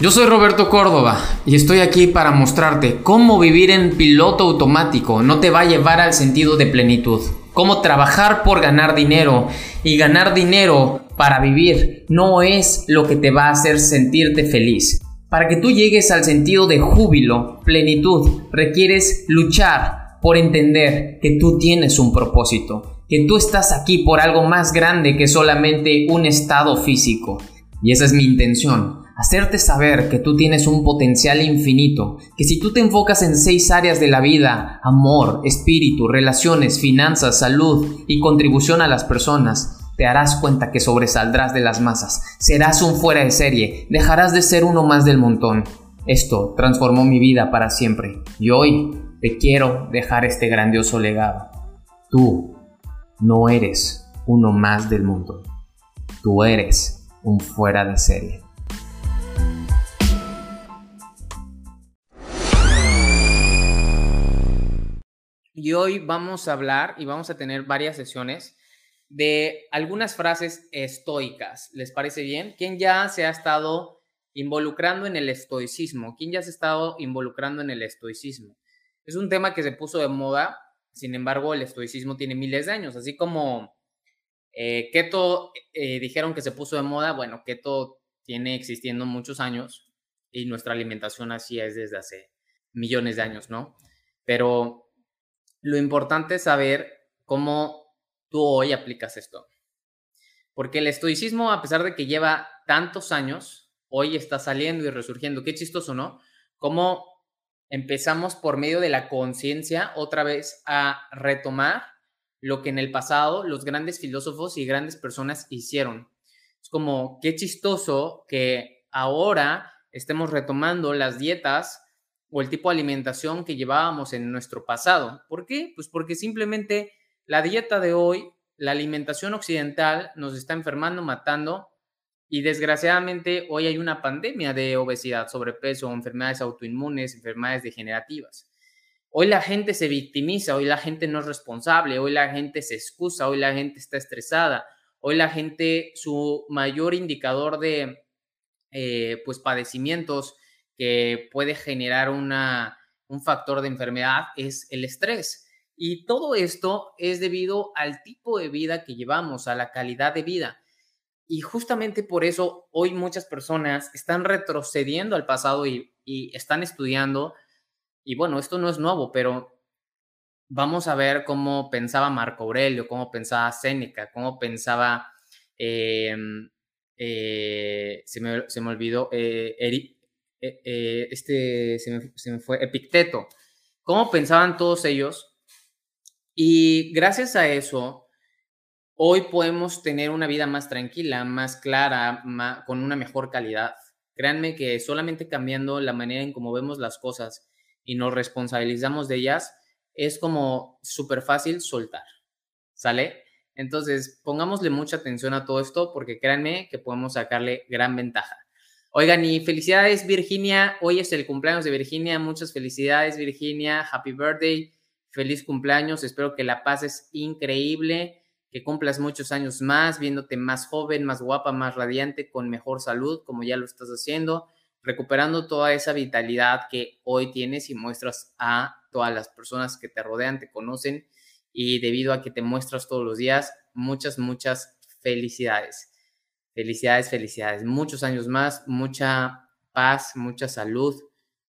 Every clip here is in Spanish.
Yo soy Roberto Córdoba y estoy aquí para mostrarte cómo vivir en piloto automático no te va a llevar al sentido de plenitud. Cómo trabajar por ganar dinero y ganar dinero para vivir no es lo que te va a hacer sentirte feliz. Para que tú llegues al sentido de júbilo, plenitud, requieres luchar por entender que tú tienes un propósito, que tú estás aquí por algo más grande que solamente un estado físico. Y esa es mi intención, hacerte saber que tú tienes un potencial infinito, que si tú te enfocas en seis áreas de la vida, amor, espíritu, relaciones, finanzas, salud y contribución a las personas, te harás cuenta que sobresaldrás de las masas, serás un fuera de serie, dejarás de ser uno más del montón. Esto transformó mi vida para siempre y hoy te quiero dejar este grandioso legado. Tú no eres uno más del mundo, tú eres un fuera de serie. Y hoy vamos a hablar y vamos a tener varias sesiones de algunas frases estoicas. ¿Les parece bien? ¿Quién ya se ha estado involucrando en el estoicismo? ¿Quién ya se ha estado involucrando en el estoicismo? Es un tema que se puso de moda, sin embargo, el estoicismo tiene miles de años, así como eh, keto eh, dijeron que se puso de moda, bueno, keto tiene existiendo muchos años y nuestra alimentación así es desde hace millones de años, ¿no? Pero lo importante es saber cómo tú hoy aplicas esto. Porque el estoicismo, a pesar de que lleva tantos años, hoy está saliendo y resurgiendo. Qué chistoso, ¿no? Cómo empezamos por medio de la conciencia otra vez a retomar lo que en el pasado los grandes filósofos y grandes personas hicieron. Es como, qué chistoso que ahora estemos retomando las dietas o el tipo de alimentación que llevábamos en nuestro pasado. ¿Por qué? Pues porque simplemente la dieta de hoy, la alimentación occidental nos está enfermando, matando y desgraciadamente hoy hay una pandemia de obesidad, sobrepeso, enfermedades autoinmunes, enfermedades degenerativas. Hoy la gente se victimiza, hoy la gente no es responsable, hoy la gente se excusa, hoy la gente está estresada, hoy la gente, su mayor indicador de eh, pues padecimientos que puede generar una, un factor de enfermedad es el estrés. Y todo esto es debido al tipo de vida que llevamos, a la calidad de vida. Y justamente por eso hoy muchas personas están retrocediendo al pasado y, están estudiando. Y bueno, esto no es nuevo, pero vamos a ver cómo pensaba Marco Aurelio, cómo pensaba Séneca, cómo pensaba, em, eh, se, me, se, me, olvidó, eh, eh, eh, este, se me, fue, Epicteto, cómo pensaban todos ellos. Y gracias a eso, hoy podemos tener una vida más tranquila, más clara, con una mejor calidad. Créanme que solamente cambiando la manera en cómo vemos las cosas y nos responsabilizamos de ellas, es como súper fácil soltar. ¿Sale? Entonces, pongámosle mucha atención a todo esto porque créanme que podemos sacarle gran ventaja. Oigan, y felicidades Virginia, hoy es el cumpleaños de Virginia, muchas felicidades Virginia, happy birthday, feliz cumpleaños, espero que la pases increíble, que cumplas muchos años más, viéndote más joven, más guapa, más radiante, con mejor salud, como ya lo estás haciendo, recuperando toda esa vitalidad que hoy tienes y muestras a todas las personas que te rodean, te conocen y debido a que te muestras todos los días, muchas, muchas felicidades. Felicidades, felicidades. Muchos años más, mucha paz, mucha salud,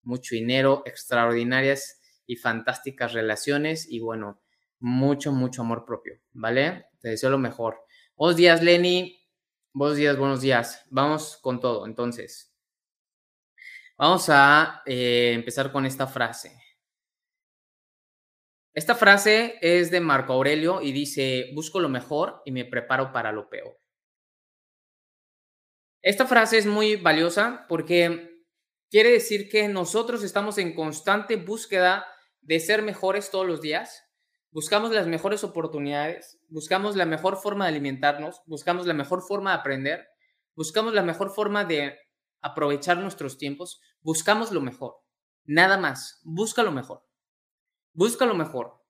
mucho dinero, extraordinarias y fantásticas relaciones y bueno, mucho, mucho amor propio, ¿vale? Te deseo lo mejor. Buenos días, Lenny. Buenos días, buenos días. Vamos con todo, entonces. Vamos a eh, empezar con esta frase. Esta frase es de Marco Aurelio y dice, busco lo mejor y me preparo para lo peor. Esta frase es muy valiosa porque quiere decir que nosotros estamos en constante búsqueda de ser mejores todos los días. Buscamos las mejores oportunidades, buscamos la mejor forma de alimentarnos, buscamos la mejor forma de aprender, buscamos la mejor forma de aprovechar nuestros tiempos, buscamos lo mejor. Nada más, busca lo mejor. Busca lo mejor.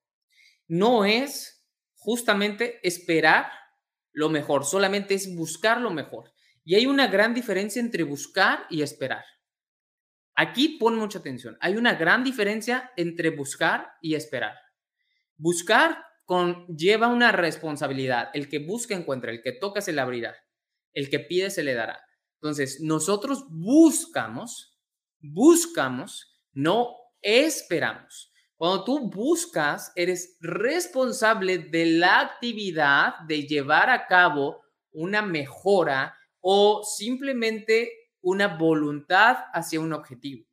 No es justamente esperar lo mejor, solamente es buscar lo mejor. Y hay una gran diferencia entre buscar y esperar. Aquí pon mucha atención. Hay una gran diferencia entre buscar y esperar. Buscar lleva una responsabilidad. El que busca encuentra, el que toca se le abrirá, el que pide se le dará. Entonces, nosotros buscamos, buscamos, no esperamos. Cuando tú buscas, eres responsable de la actividad de llevar a cabo una mejora o simplemente una voluntad hacia un objetivo.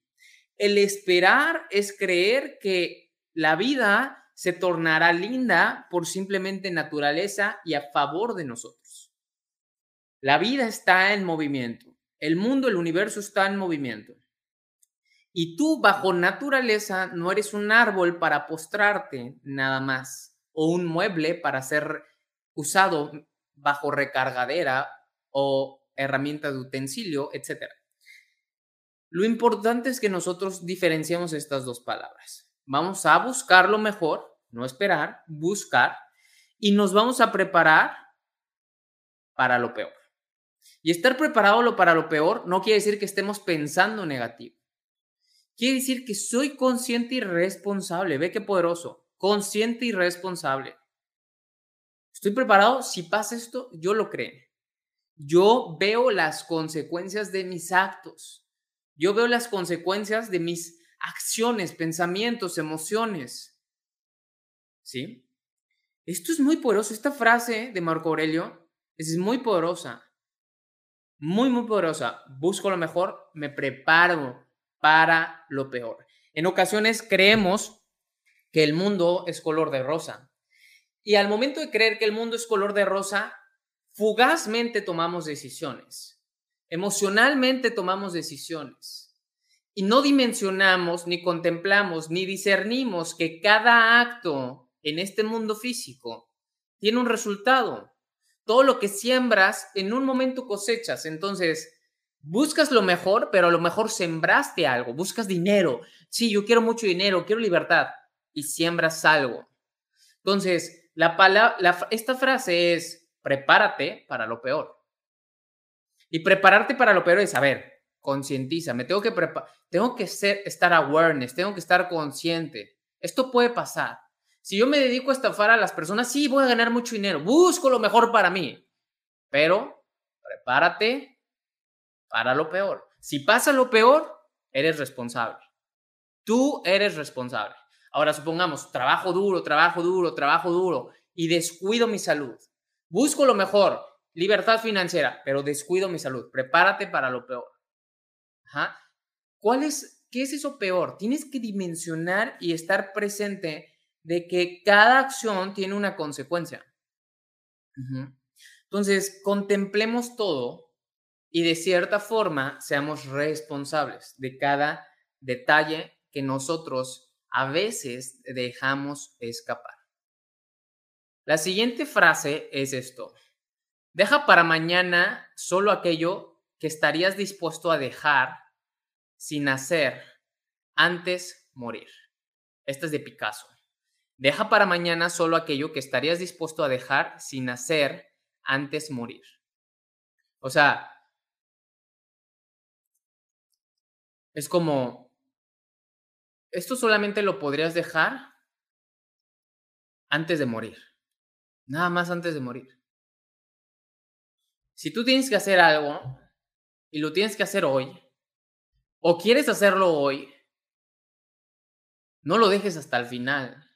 El esperar es creer que la vida se tornará linda por simplemente naturaleza y a favor de nosotros. La vida está en movimiento. El mundo, el universo está en movimiento. Y tú bajo naturaleza no eres un árbol para postrarte nada más o un mueble para ser usado bajo recargadera o herramienta de utensilio, etc. Lo importante es que nosotros diferenciamos estas dos palabras. Vamos a buscar lo mejor, no esperar, buscar, y nos vamos a preparar para lo peor. Y estar preparado para lo peor no quiere decir que estemos pensando negativo. Quiere decir que soy consciente y responsable. Ve qué poderoso. Consciente y responsable. Estoy preparado. Si pasa esto, yo lo creo. Yo veo las consecuencias de mis actos. Yo veo las consecuencias de mis acciones, pensamientos, emociones. ¿Sí? Esto es muy poderoso. Esta frase de Marco Aurelio es muy poderosa. Muy, muy poderosa. Busco lo mejor, me preparo para lo peor. En ocasiones creemos que el mundo es color de rosa. Y al momento de creer que el mundo es color de rosa, fugazmente tomamos decisiones. Emocionalmente tomamos decisiones y no dimensionamos, ni contemplamos, ni discernimos que cada acto en este mundo físico tiene un resultado. Todo lo que siembras, en un momento cosechas. Entonces, buscas lo mejor, pero a lo mejor sembraste algo, buscas dinero. Sí, yo quiero mucho dinero, quiero libertad. Y siembras algo. Entonces, la palabra, esta frase es, prepárate para lo peor. Y prepararte para lo peor es, a ver, concientiza, me tengo que preparar, tengo que ser, estar awareness, tengo que estar consciente. Esto puede pasar. Si yo me dedico a estafar a las personas, sí, voy a ganar mucho dinero, busco lo mejor para mí, pero prepárate para lo peor. Si pasa lo peor, eres responsable. Tú eres responsable. Ahora supongamos, trabajo duro, trabajo duro, trabajo duro y descuido mi salud. Busco lo mejor, libertad financiera, pero descuido mi salud. Prepárate para lo peor. ¿Cuál es, qué es eso peor? Tienes que dimensionar y estar presente de que cada acción tiene una consecuencia. Entonces, contemplemos todo y de cierta forma seamos responsables de cada detalle que nosotros a veces dejamos escapar. La siguiente frase es esto. Deja para mañana solo aquello que estarías dispuesto a dejar sin hacer antes morir. Esta es de Picasso. Deja para mañana solo aquello que estarías dispuesto a dejar sin hacer antes morir. O sea, es como, esto solamente lo podrías dejar antes de morir. Nada más antes de morir. Si tú tienes que hacer algo, y lo tienes que hacer hoy, o quieres hacerlo hoy, no lo dejes hasta el final.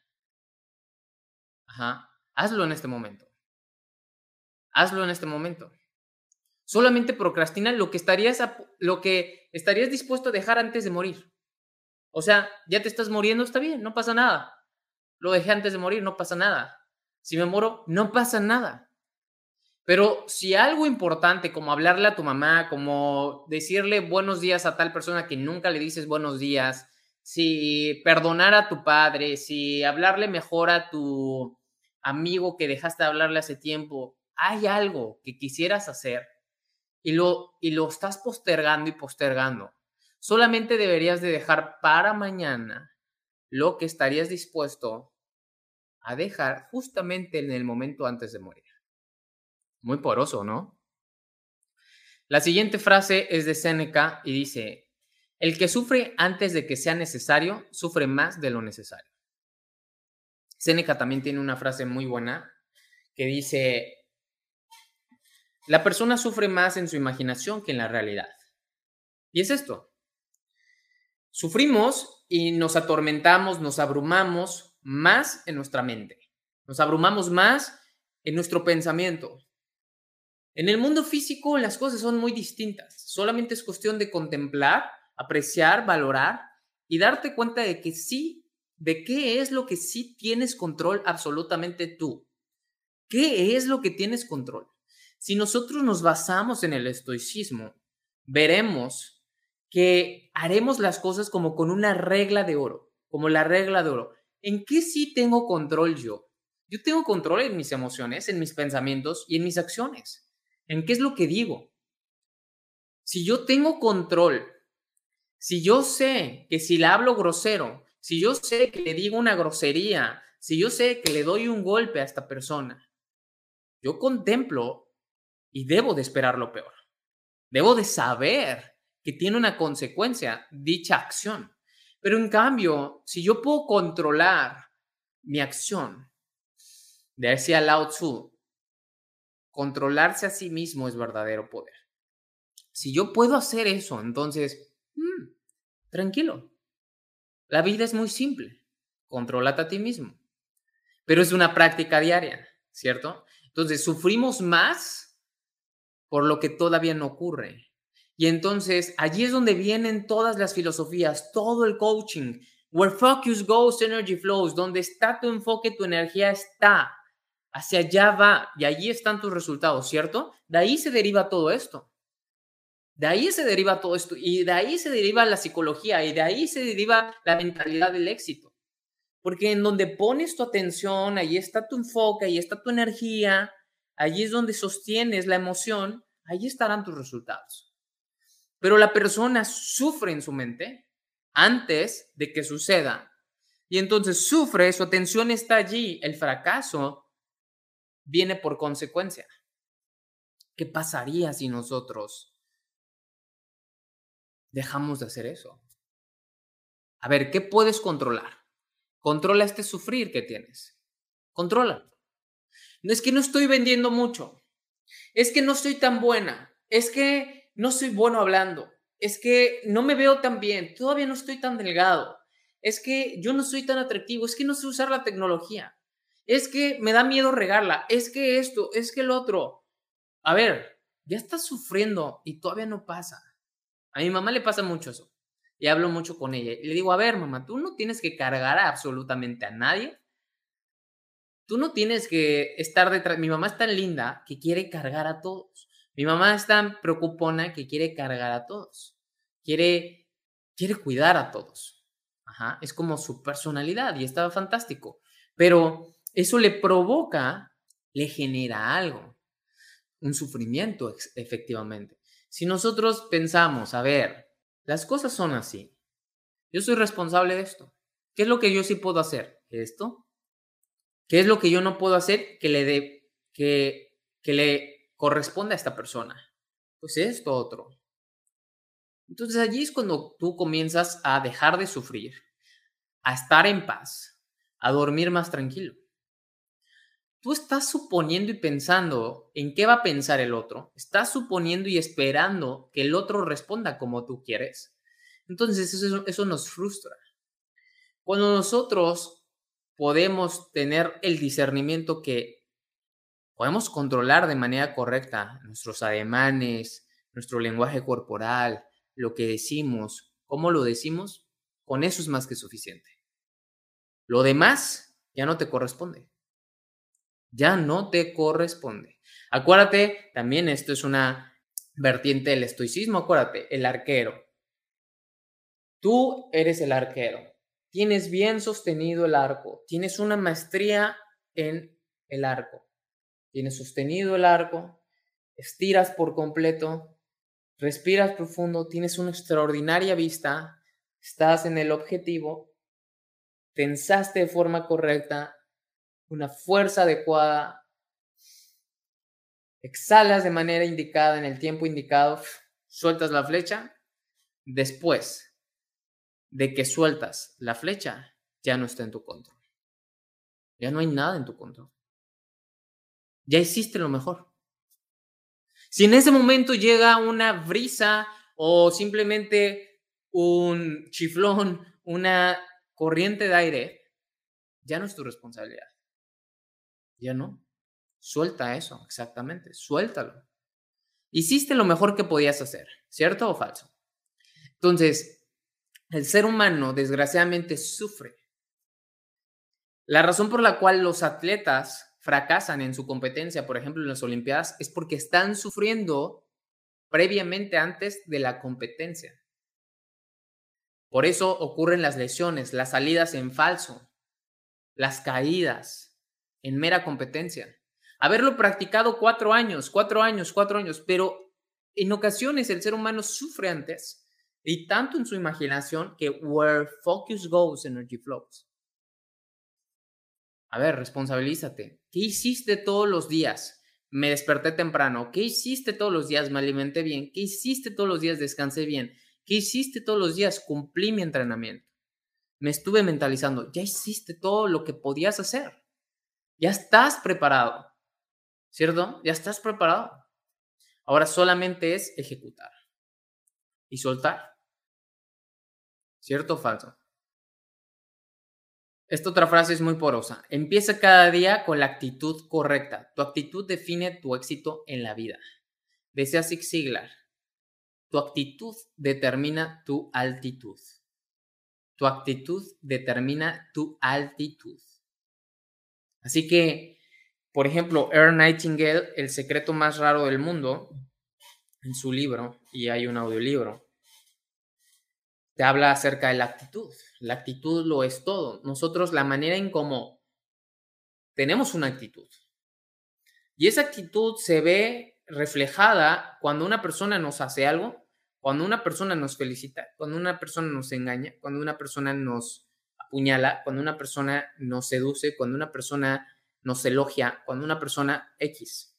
Ajá. Hazlo en este momento. Hazlo en este momento. Solamente procrastina lo que estarías lo que estarías dispuesto a dejar antes de morir. O sea, ya te estás muriendo, está bien, no pasa nada. Lo dejé antes de morir, no pasa nada. Si me muero, no pasa nada. Pero si algo importante como hablarle a tu mamá, como decirle buenos días a tal persona que nunca le dices buenos días, si perdonar a tu padre, si hablarle mejor a tu amigo que dejaste de hablarle hace tiempo, hay algo que quisieras hacer y lo, y lo estás postergando y postergando. Solamente deberías de dejar para mañana lo que estarías dispuesto a dejar justamente en el momento antes de morir. Muy poroso, ¿no? La siguiente frase es de Séneca y dice, El que sufre antes de que sea necesario, sufre más de lo necesario. Seneca también tiene una frase muy buena que dice, la persona sufre más en su imaginación que en la realidad. Y es esto. Sufrimos y nos atormentamos, nos abrumamos más en nuestra mente. Nos abrumamos más en nuestro pensamiento. En el mundo físico las cosas son muy distintas. Solamente es cuestión de contemplar, apreciar, valorar y darte cuenta de que sí, de qué es lo que sí tienes control absolutamente tú. ¿Qué es lo que tienes control? Si nosotros nos basamos en el estoicismo, veremos que haremos las cosas como con una regla de oro, como la regla de oro. ¿En qué sí tengo control yo? Yo tengo control en mis emociones, en mis pensamientos y en mis acciones. ¿En qué es lo que digo? Si yo tengo control, si yo sé que si le hablo grosero, si yo sé que le digo una grosería, si yo sé que le doy un golpe a esta persona, yo contemplo y debo de esperar lo peor. Debo de saber que tiene una consecuencia dicha acción. Pero en cambio, si yo puedo controlar mi acción, decía Lao Tzu, controlarse a sí mismo es verdadero poder. Si yo puedo hacer eso, entonces, mm, tranquilo. La vida es muy simple. Contrólate a ti mismo. Pero es una práctica diaria, ¿cierto? Entonces, sufrimos más por lo que todavía no ocurre. Y entonces allí es donde vienen todas las filosofías, todo el coaching. Where focus goes, energy flows. Donde está tu enfoque, tu energía está. Hacia allá va. Y allí están tus resultados, ¿cierto? De ahí se deriva todo esto. De ahí se deriva todo esto. Y de ahí se deriva la psicología. Y de ahí se deriva la mentalidad del éxito. Porque en donde pones tu atención, ahí está tu enfoque, ahí está tu energía, allí es donde sostienes la emoción, allí estarán tus resultados. Pero la persona sufre en su mente antes de que suceda. Y entonces sufre, su atención está allí, el fracaso viene por consecuencia. ¿Qué pasaría si nosotros dejamos de hacer eso? A ver, ¿qué puedes controlar? Controla este sufrir que tienes. Controla. No es que no estoy vendiendo mucho. Es que no soy tan buena. Es que no soy bueno hablando. Es que no me veo tan bien. Todavía no estoy tan delgado. Es que yo no soy tan atractivo. Es que no sé usar la tecnología. Es que me da miedo regarla. Es que esto, es que el otro. A ver, ya estás sufriendo y todavía no pasa. A mi mamá le pasa mucho eso. Y hablo mucho con ella. Y le digo, a ver, mamá, tú no tienes que cargar absolutamente a nadie Tú no tienes que estar detrás. Mi mamá es tan linda que quiere cargar a todos. Mi mamá es tan preocupona que quiere cargar a todos. Quiere, quiere cuidar a todos. Ajá. Es como su personalidad y estaba fantástico. Pero eso le provoca, le genera algo. Un sufrimiento, efectivamente. Si nosotros pensamos, a ver, las cosas son así. Yo soy responsable de esto. ¿Qué es lo que yo sí puedo hacer? Esto, ¿Qué es lo que yo no puedo hacer que le, dé que, que le corresponda a esta persona? Pues esto otro. Entonces allí es cuando tú comienzas a dejar de sufrir, a estar en paz, a dormir más tranquilo. Tú estás suponiendo y pensando en qué va a pensar el otro, estás suponiendo y esperando que el otro responda como tú quieres. Entonces eso, eso nos frustra. Cuando nosotros podemos tener el discernimiento que podemos controlar de manera correcta nuestros ademanes, nuestro lenguaje corporal, lo que decimos, cómo lo decimos, con eso es más que suficiente. Lo demás ya no te corresponde. Ya no te corresponde. Acuérdate, también esto es una vertiente del estoicismo, acuérdate, el arquero. Tú eres el arquero tienes bien sostenido el arco, tienes una maestría en el arco, tienes sostenido el arco, estiras por completo, respiras profundo, tienes una extraordinaria vista, estás en el objetivo, pensaste de forma correcta, una fuerza adecuada, exhalas de manera indicada en el tiempo indicado, sueltas la flecha, después de que sueltas la flecha, ya no está en tu control. Ya no hay nada en tu control. Ya hiciste lo mejor. Si en ese momento llega una brisa o simplemente un chiflón, una corriente de aire, ya no es tu responsabilidad. Ya no. Suelta eso, exactamente. Suéltalo. Hiciste lo mejor que podías hacer, ¿cierto o falso? Entonces, el ser humano desgraciadamente sufre. La razón por la cual los atletas fracasan en su competencia, por ejemplo, en las Olimpiadas, es porque están sufriendo previamente antes de la competencia. Por eso ocurren las lesiones, las salidas en falso, las caídas en mera competencia. Haberlo practicado cuatro años, cuatro años, cuatro años, pero en ocasiones el ser humano sufre antes y tanto en su imaginación que where focus goes, energy flows. A ver, responsabilízate. ¿Qué hiciste todos los días? Me desperté temprano. ¿Qué hiciste todos los días? Me alimenté bien. ¿Qué hiciste todos los días? Descansé bien. ¿Qué hiciste todos los días? Cumplí mi entrenamiento. Me estuve mentalizando. Ya hiciste todo lo que podías hacer. Ya estás preparado. ¿Cierto? Ya estás preparado. Ahora solamente es ejecutar y soltar. ¿Cierto o falso? Esta otra frase es muy porosa. Empieza cada día con la actitud correcta. Tu actitud define tu éxito en la vida. Decía Zig Ziglar. Tu actitud determina tu altitud. Tu actitud determina tu altitud. Así que, por ejemplo, Earl Nightingale, El secreto más raro del mundo, en su libro, y hay un audiolibro, te habla acerca de la actitud. La actitud lo es todo. Nosotros, la manera en cómo tenemos una actitud. Y esa actitud se ve reflejada cuando una persona nos hace algo, cuando una persona nos felicita, cuando una persona nos engaña, cuando una persona nos apuñala, cuando una persona nos seduce, cuando una persona nos elogia, cuando una persona X.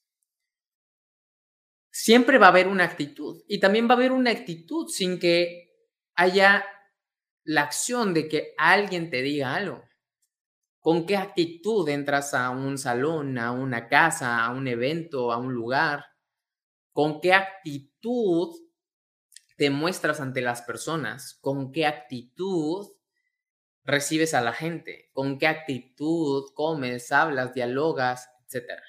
Siempre va a haber una actitud y también va a haber una actitud sin que haya la acción de que alguien te diga algo. ¿Con qué actitud entras a un salón, a una casa, a un evento, a un lugar? ¿Con qué actitud te muestras ante las personas? ¿Con qué actitud recibes a la gente? ¿Con qué actitud comes, hablas, dialogas, etcétera?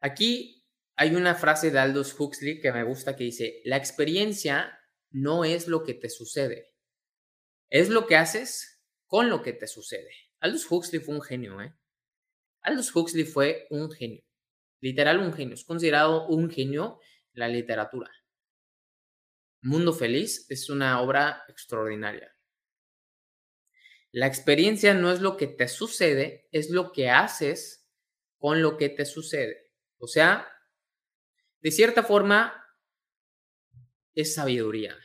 Aquí hay una frase de Aldous Huxley que me gusta que dice, la experiencia no es lo que te sucede, es lo que haces con lo que te sucede. Aldous Huxley fue un genio, ¿eh? Aldous Huxley fue un genio, literal un genio, es considerado un genio en la literatura. Mundo Feliz es una obra extraordinaria. La experiencia no es lo que te sucede, es lo que haces con lo que te sucede. O sea, de cierta forma, es sabiduría.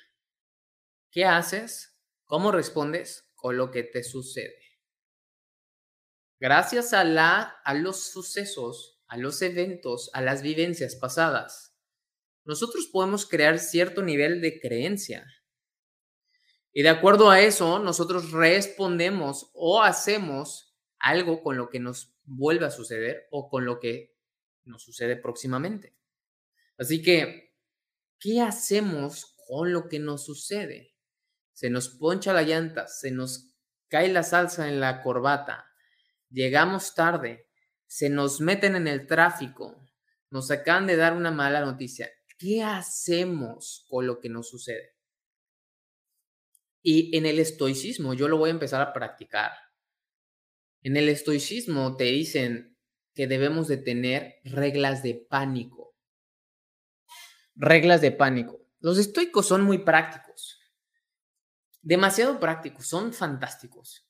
¿Qué haces? ¿Cómo respondes con lo que te sucede? Gracias a, la, a los sucesos, a los eventos, a las vivencias pasadas, nosotros podemos crear cierto nivel de creencia. Y de acuerdo a eso, nosotros respondemos o hacemos algo con lo que nos vuelve a suceder o con lo que nos sucede próximamente. Así que, ¿qué hacemos con lo que nos sucede? Se nos poncha la llanta, se nos cae la salsa en la corbata, llegamos tarde, se nos meten en el tráfico, nos acaban de dar una mala noticia. ¿Qué hacemos con lo que nos sucede? Y en el estoicismo, yo lo voy a empezar a practicar. En el estoicismo te dicen que debemos de tener reglas de pánico. Reglas de pánico. Los estoicos son muy prácticos. Demasiado prácticos, son fantásticos.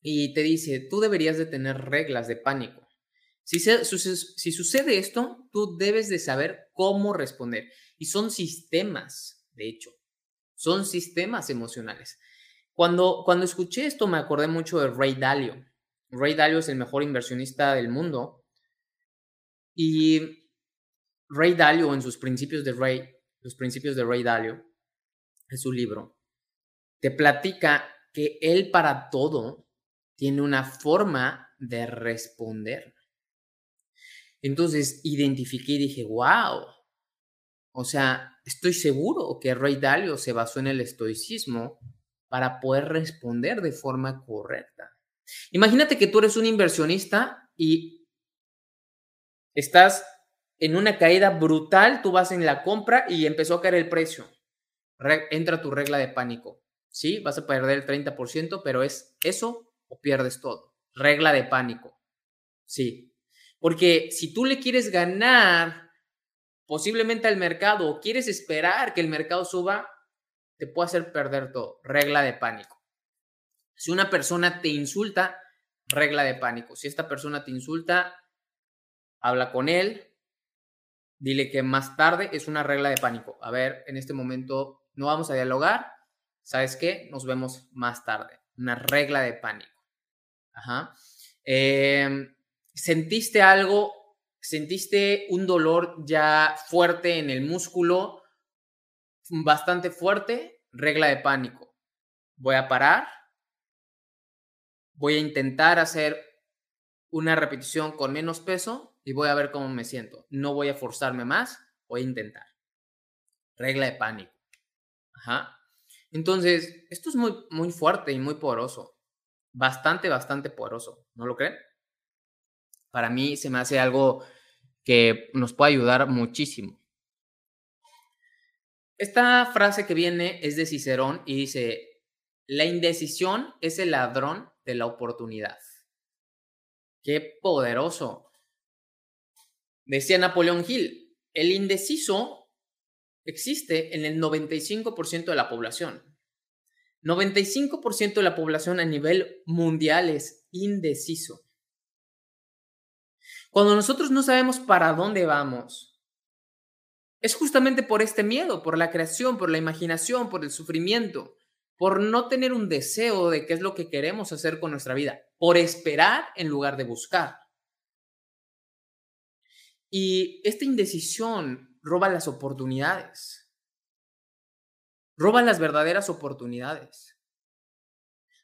Y te dice, tú deberías de tener reglas de pánico. Si, si sucede esto, tú debes de saber cómo responder. Y son sistemas, de hecho. Son sistemas emocionales. Cuando, cuando escuché esto me acordé mucho de Ray Dalio. Ray Dalio es el mejor inversionista del mundo. Y Ray Dalio, en sus principios de Ray, Los principios de Ray Dalio, es su libro, te platica que él para todo tiene una forma de responder. Entonces identifiqué y dije, wow, o sea, estoy seguro que Ray Dalio se basó en el estoicismo para poder responder de forma correcta. Imagínate que tú eres un inversionista y estás en una caída brutal, tú vas en la compra y empezó a caer el precio. entra tu regla de pánico. Sí, vas a perder el 30%, pero es eso o pierdes todo. Regla de pánico. Sí. Porque si tú le quieres ganar posiblemente al mercado o quieres esperar que el mercado suba, te puede hacer perder todo. Regla de pánico. Si una persona te insulta, regla de pánico. Si esta persona te insulta, habla con él, dile que más tarde es una regla de pánico. A ver, en este momento no vamos a dialogar. ¿Sabes qué? Nos vemos más tarde. Una regla de pánico. Ajá. Em, ¿Sentiste algo? ¿Sentiste un dolor ya fuerte en el músculo? Bastante fuerte. Regla de pánico. Voy a parar. Voy a intentar hacer una repetición con menos peso y voy a ver cómo me siento. No voy a forzarme más, voy a intentar. Regla de pánico. Ajá. Entonces, esto es muy, muy fuerte y muy poderoso. Bastante, bastante poderoso. ¿No lo creen? Para mí se me hace algo que nos puede ayudar muchísimo. Esta frase que viene es de Cicerón y dice, la indecisión es el ladrón de la oportunidad. Qué poderoso. Decía Napoleón Hill, el indeciso existe en el 95% de la población. 95% de la población a nivel mundial es indeciso. Cuando nosotros no sabemos para dónde vamos, es justamente por este miedo, por la creación, por la imaginación, por el sufrimiento por no tener un deseo de qué es lo que queremos hacer con nuestra vida, por esperar en lugar de buscar. Y esta indecisión roba las oportunidades, roba las verdaderas oportunidades.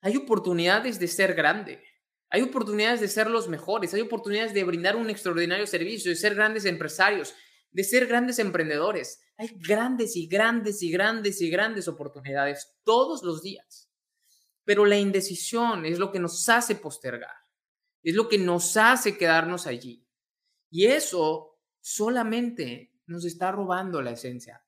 Hay oportunidades de ser grande, hay oportunidades de ser los mejores, hay oportunidades de brindar un extraordinario servicio, de ser grandes empresarios, de ser grandes emprendedores. Hay grandes y grandes y grandes y grandes oportunidades todos los días. Pero la indecisión es lo que nos hace postergar, es lo que nos hace quedarnos allí. Y eso solamente nos está robando la esencia.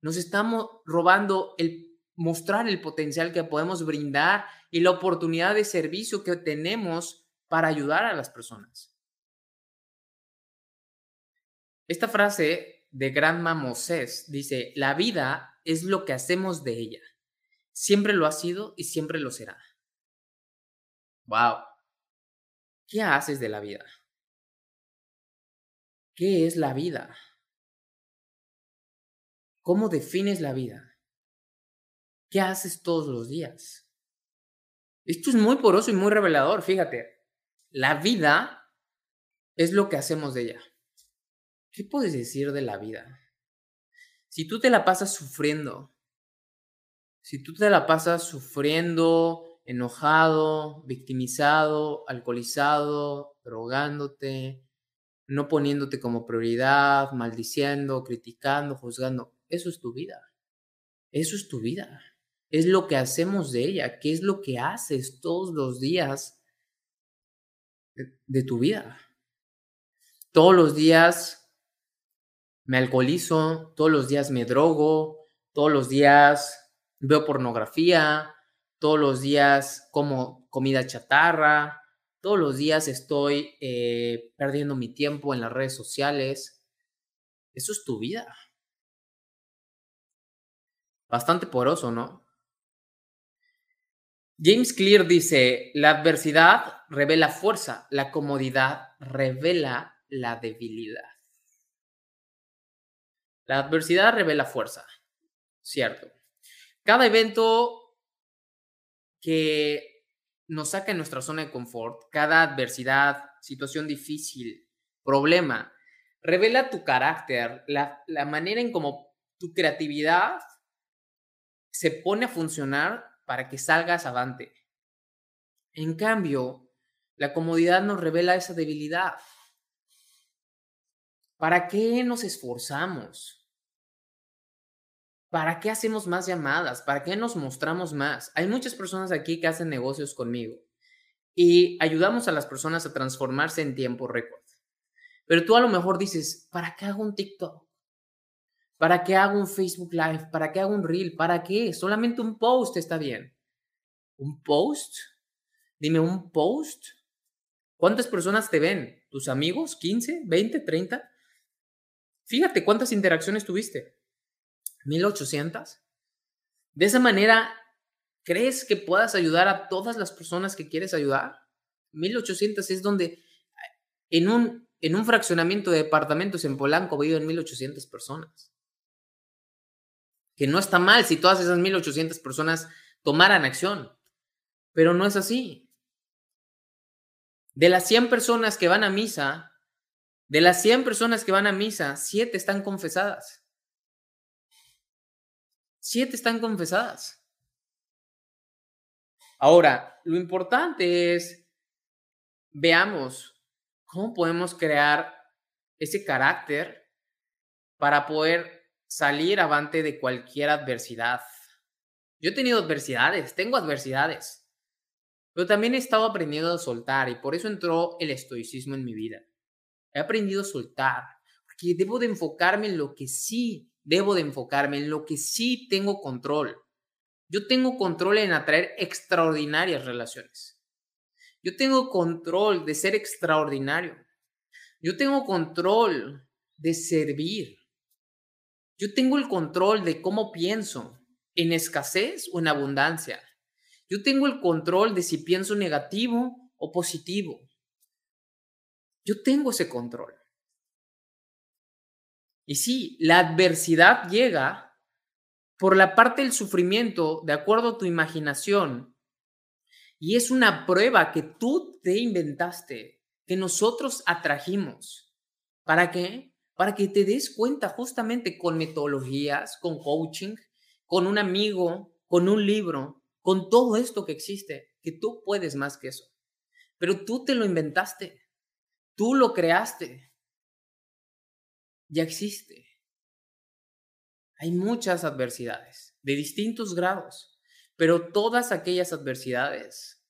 Nos estamos robando el mostrar el potencial que podemos brindar y la oportunidad de servicio que tenemos para ayudar a las personas. Esta frase de Grandma Moses dice, la vida es lo que hacemos de ella. Siempre lo ha sido y siempre lo será. Wow. ¿Qué haces de la vida? ¿Qué es la vida? ¿Cómo defines la vida? ¿Qué haces todos los días? Esto es muy poroso y muy revelador, fíjate. La vida es lo que hacemos de ella. ¿qué puedes decir de la vida? Si tú te la pasas sufriendo, si tú te la pasas sufriendo, enojado, victimizado, alcoholizado, drogándote, no poniéndote como prioridad, maldiciendo, criticando, juzgando, eso es tu vida. Eso es tu vida. Es lo que hacemos de ella. ¿Qué es lo que haces todos los días de, de tu vida? Todos los días me alcoholizo, todos los días me drogo, todos los días veo pornografía, todos los días como comida chatarra, todos los días estoy eh, perdiendo mi tiempo en las redes sociales. Eso es tu vida. Bastante poroso, ¿no? James Clear dice, la adversidad revela fuerza, la comodidad revela la debilidad. La adversidad revela fuerza, cierto. Cada evento que nos saca de nuestra zona de confort, cada adversidad, situación difícil, problema, revela tu carácter, la, manera en cómo tu creatividad se pone a funcionar para que salgas avante. En cambio, la comodidad nos revela esa debilidad. ¿Para qué nos esforzamos? ¿Para qué hacemos más llamadas? ¿Para qué nos mostramos más? Hay muchas personas aquí que hacen negocios conmigo y ayudamos a las personas a transformarse en tiempo récord. Pero tú a lo mejor dices, ¿para qué hago un TikTok? ¿Para qué hago un Facebook Live? ¿Para qué hago un Reel? ¿Para qué? Solamente un post está bien. ¿Un post? Dime, ¿un post? ¿Cuántas personas te ven? ¿Tus amigos? ¿15? ¿20? ¿30? Fíjate cuántas interacciones tuviste. ¿1800? De esa manera, ¿crees que puedas ayudar a todas las personas que quieres ayudar? 1800 es donde en un, en un fraccionamiento de departamentos en Polanco viven 1800 personas. Que no está mal si todas esas 1800 personas tomaran acción, pero no es así. De las 100 personas que van a misa, de las 100 personas que van a misa, 7 están confesadas. 7 están confesadas. Ahora, lo importante es, veamos cómo podemos crear ese carácter para poder salir avante de cualquier adversidad. Yo he tenido adversidades, tengo adversidades. Pero también he estado aprendiendo a soltar y por eso entró el estoicismo en mi vida. He aprendido a soltar, porque debo de enfocarme en lo que sí debo de enfocarme, en lo que sí tengo control. Yo tengo control en atraer extraordinarias relaciones. Yo tengo control de ser extraordinario. Yo tengo control de servir. Yo tengo el control de cómo pienso, en escasez o en abundancia. Yo tengo el control de si pienso negativo o positivo. Yo tengo ese control. Y sí, la adversidad llega por la parte del sufrimiento, de acuerdo a tu imaginación. Y es una prueba que tú te inventaste, que nosotros atrajimos. ¿Para qué? Para que te des cuenta justamente con metodologías, con coaching, con un amigo, con un libro, con todo esto que existe, que tú puedes más que eso. Pero tú te lo inventaste, tú lo creaste, ya existe. Hay muchas adversidades de distintos grados, pero todas aquellas adversidades,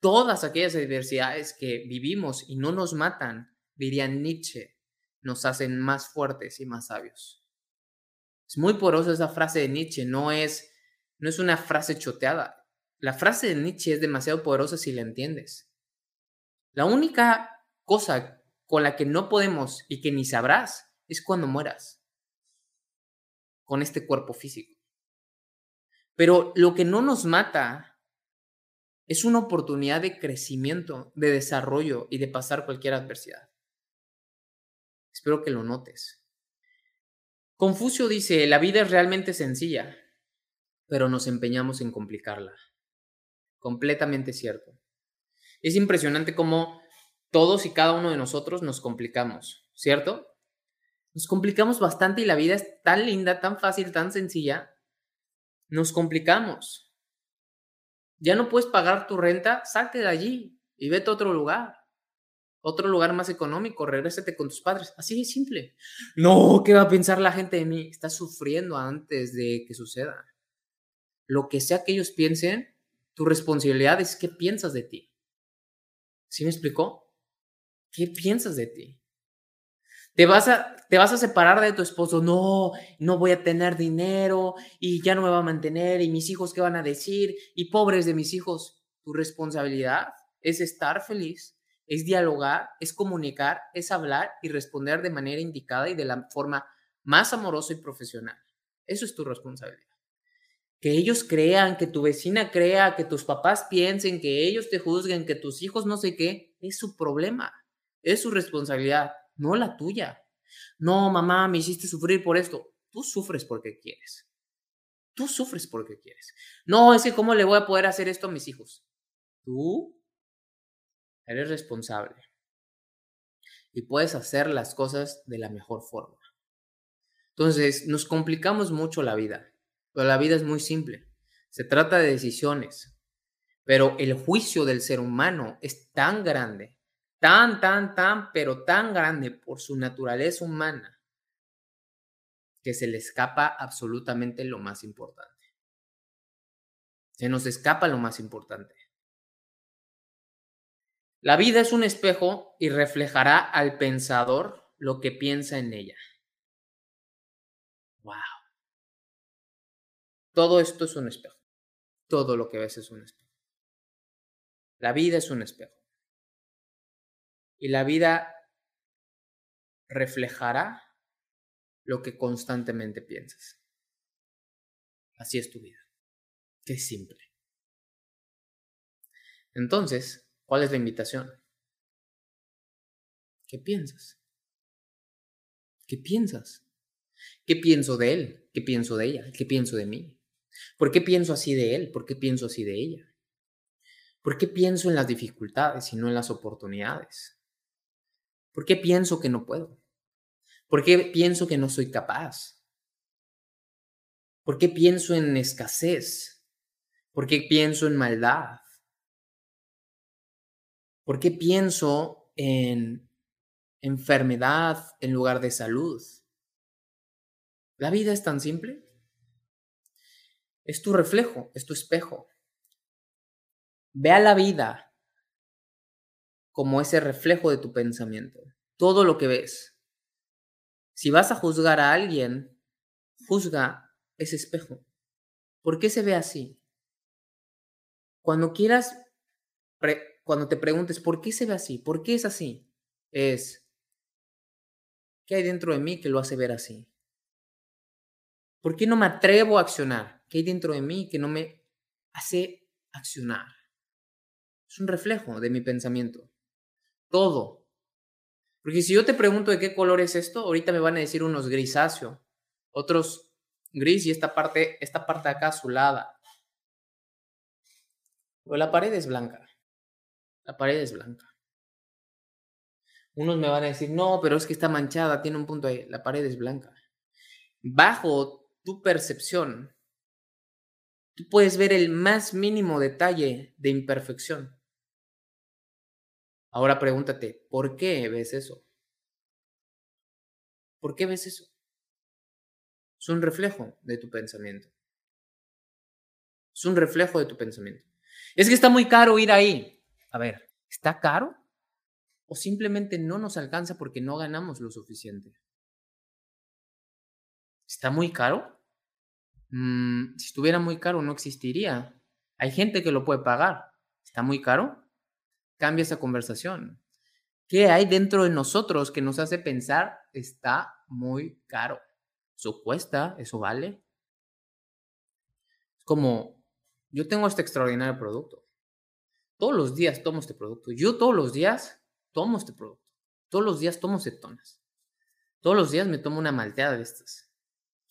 todas aquellas adversidades que vivimos y no nos matan, dirían Nietzsche, nos hacen más fuertes y más sabios. Es muy porosa esa frase de Nietzsche, no es no es una frase choteada. La frase de Nietzsche es demasiado poderosa si la entiendes. La única cosa con la que no podemos y que ni sabrás es cuando mueras con este cuerpo físico. Pero lo que no nos mata es una oportunidad de crecimiento, de desarrollo y de pasar cualquier adversidad. Espero que lo notes. Confucio dice, la vida es realmente sencilla pero nos empeñamos en complicarla. Completamente cierto. Es impresionante cómo todos y cada uno de nosotros nos complicamos, ¿cierto? Nos complicamos bastante y la vida es tan linda, tan fácil, tan sencilla. Nos complicamos. Ya no puedes pagar tu renta, salte de allí y vete a otro lugar. Otro lugar más económico, regrésate con tus padres. Así de simple. No, ¿qué va a pensar la gente de mí? Estás sufriendo antes de que suceda lo que sea que ellos piensen, tu responsabilidad es qué piensas de ti. ¿Sí me explicó? ¿Qué piensas de ti? Te vas, a, te vas a separar de tu esposo, no, no voy a tener dinero y ya no me va a mantener y mis hijos qué van a decir y pobres de mis hijos. Tu responsabilidad es estar feliz, es dialogar, es comunicar, es hablar y responder de manera indicada y de la forma más amorosa y profesional. Eso es tu responsabilidad que ellos crean, que tu vecina crea, que tus papás piensen, que ellos te juzguen, que tus hijos no sé qué, es su problema, es su responsabilidad, no la tuya. No, mamá, me hiciste sufrir por esto. Tú sufres porque quieres. Tú sufres porque quieres. No, es que cómo le voy a poder hacer esto a mis hijos. Tú eres responsable. Y puedes hacer las cosas de la mejor forma. Entonces, nos complicamos mucho la vida, pero la vida es muy simple. Se trata de decisiones, pero el juicio del ser humano es tan grande, tan, tan, tan, pero tan grande por su naturaleza humana, que se le escapa absolutamente lo más importante. Se nos escapa lo más importante. La vida es un espejo y reflejará al pensador lo que piensa en ella. Wow. Todo esto es un espejo. Todo lo que ves es un espejo. La vida es un espejo. Y la vida reflejará lo que constantemente piensas. Así es tu vida. Qué simple. Entonces, ¿cuál es la invitación? ¿Qué piensas? ¿Qué piensas? ¿Qué pienso de él? ¿Qué pienso de ella? ¿Qué pienso de mí? ¿Por qué pienso así de él? ¿Por qué pienso así de ella? ¿Por qué pienso en las dificultades y no en las oportunidades? ¿Por qué pienso que no puedo? ¿Por qué pienso que no soy capaz? ¿Por qué pienso en escasez? ¿Por qué pienso en maldad? ¿Por qué pienso en enfermedad en lugar de salud? La vida es tan simple. Es tu reflejo, es tu espejo. Ve a la vida como ese reflejo de tu pensamiento. Todo lo que ves. Si vas a juzgar a alguien, juzga ese espejo. ¿Por qué se ve así? Cuando quieras, cuando te preguntes, ¿por qué se ve así? ¿Por qué es así? Es, ¿qué hay dentro de mí que lo hace ver así? ¿Por qué no me atrevo a accionar? ¿Qué hay dentro de mí que no me hace accionar? Es un reflejo de mi pensamiento. Todo. Porque si yo te pregunto de qué color es esto, ahorita me van a decir unos grisáceo, otros gris y esta parte, esta parte de acá azulada. O la pared es blanca. La pared es blanca. Unos me van a decir, no, pero es que está manchada, tiene un punto ahí. La pared es blanca. Bajo tu percepción, tú puedes ver el más mínimo detalle de imperfección. Ahora pregúntate, ¿por qué ves eso? ¿Por qué ves eso? Es un reflejo de tu pensamiento. Es un reflejo de tu pensamiento. Es que está muy caro ir ahí. A ver, ¿está caro? ¿O simplemente no nos alcanza porque no ganamos lo suficiente? ¿Está muy caro? Mm, si estuviera muy caro no existiría. Hay gente que lo puede pagar. ¿Está muy caro? Cambia esa conversación. ¿Qué hay dentro de nosotros que nos hace pensar está muy caro? ¿Eso cuesta? ¿Eso vale? Es como, yo tengo este extraordinario producto. Todos los días tomo este producto. Yo todos los días tomo este producto. Todos los días tomo cetonas. Todos los días me tomo una malteada de estas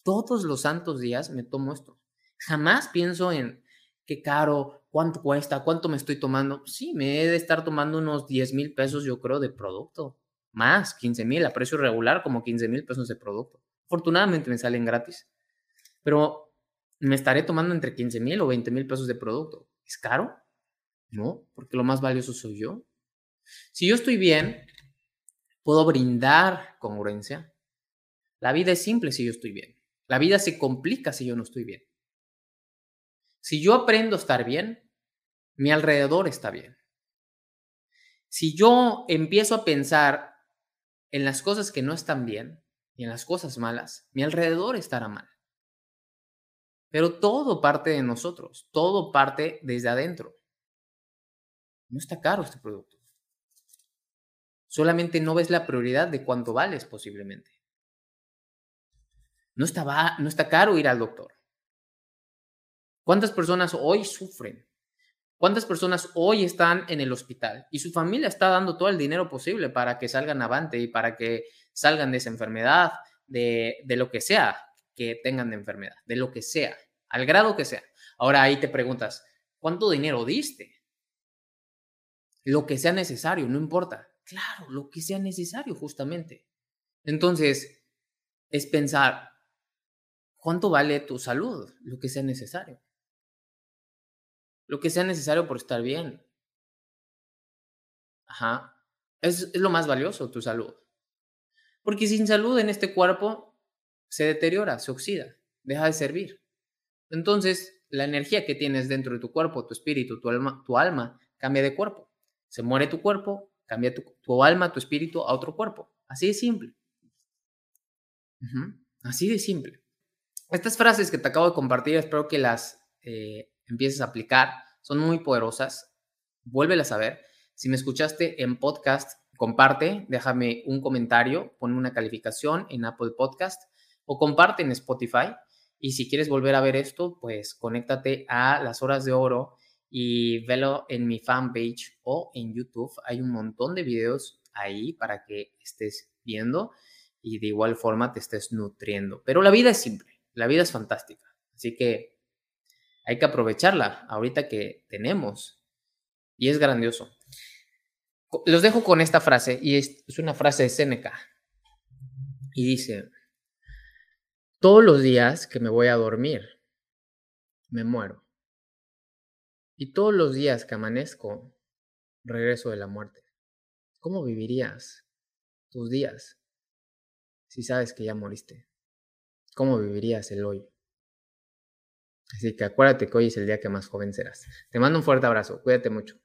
todos los santos días me tomo esto. Jamás pienso en qué caro, cuánto cuesta, cuánto me estoy tomando. Sí, me he de estar tomando unos 10 mil pesos, yo creo, de producto. Más, 15 mil, a precio regular, como 15 mil pesos de producto. Afortunadamente me salen gratis. Pero me estaré tomando entre 15 mil o 20 mil pesos de producto. ¿Es caro? No, porque lo más valioso soy yo. Si yo estoy bien, puedo brindar congruencia. La vida es simple si yo estoy bien. La vida se complica si yo no estoy bien. Si yo aprendo a estar bien, mi alrededor está bien. Si yo empiezo a pensar en las cosas que no están bien y en las cosas malas, mi alrededor estará mal. Pero todo parte de nosotros, todo parte desde adentro. No está caro este producto. Solamente no ves la prioridad de cuánto vales posiblemente. No está, no está caro ir al doctor. ¿Cuántas personas hoy sufren? ¿Cuántas personas hoy están en el hospital y su familia está dando todo el dinero posible para que salgan avante y para que salgan de esa enfermedad, de, de lo que sea que tengan de enfermedad, de lo que sea, al grado que sea? Ahora ahí te preguntas, ¿cuánto dinero diste? Lo que sea necesario, no importa. Claro, lo que sea necesario justamente. Entonces, es pensar, ¿cuánto vale tu salud? Lo que sea necesario. Lo que sea necesario por estar bien. Ajá. Es, es lo más valioso, tu salud. Porque sin salud en este cuerpo se deteriora, se oxida, deja de servir. Entonces, la energía que tienes dentro de tu cuerpo, tu espíritu, tu alma, tu alma cambia de cuerpo. Se muere tu cuerpo, cambia tu, alma, tu espíritu a otro cuerpo. Así de simple. Así de simple. Estas frases que te acabo de compartir, espero que las eh, empieces a aplicar. Son muy poderosas. Vuélvelas a ver. Si me escuchaste en podcast, comparte, déjame un comentario, pon una calificación en Apple Podcast o comparte en Spotify. Y si quieres volver a ver esto, pues conéctate a las horas de oro y velo en mi fanpage o en YouTube. Hay un montón de videos ahí para que estés viendo y de igual forma te estés nutriendo. Pero la vida es simple, la vida es fantástica. Así que hay que aprovecharla ahorita que tenemos. Y es grandioso. Los dejo con esta frase y es, una frase de Seneca. Y dice, todos los días que me voy a dormir, me muero. Y todos los días que amanezco, regreso de la muerte. ¿Cómo vivirías tus días si sabes que ya moriste? ¿Cómo vivirías el hoy? Así que acuérdate que hoy es el día que más joven serás. Te mando un fuerte abrazo, cuídate mucho.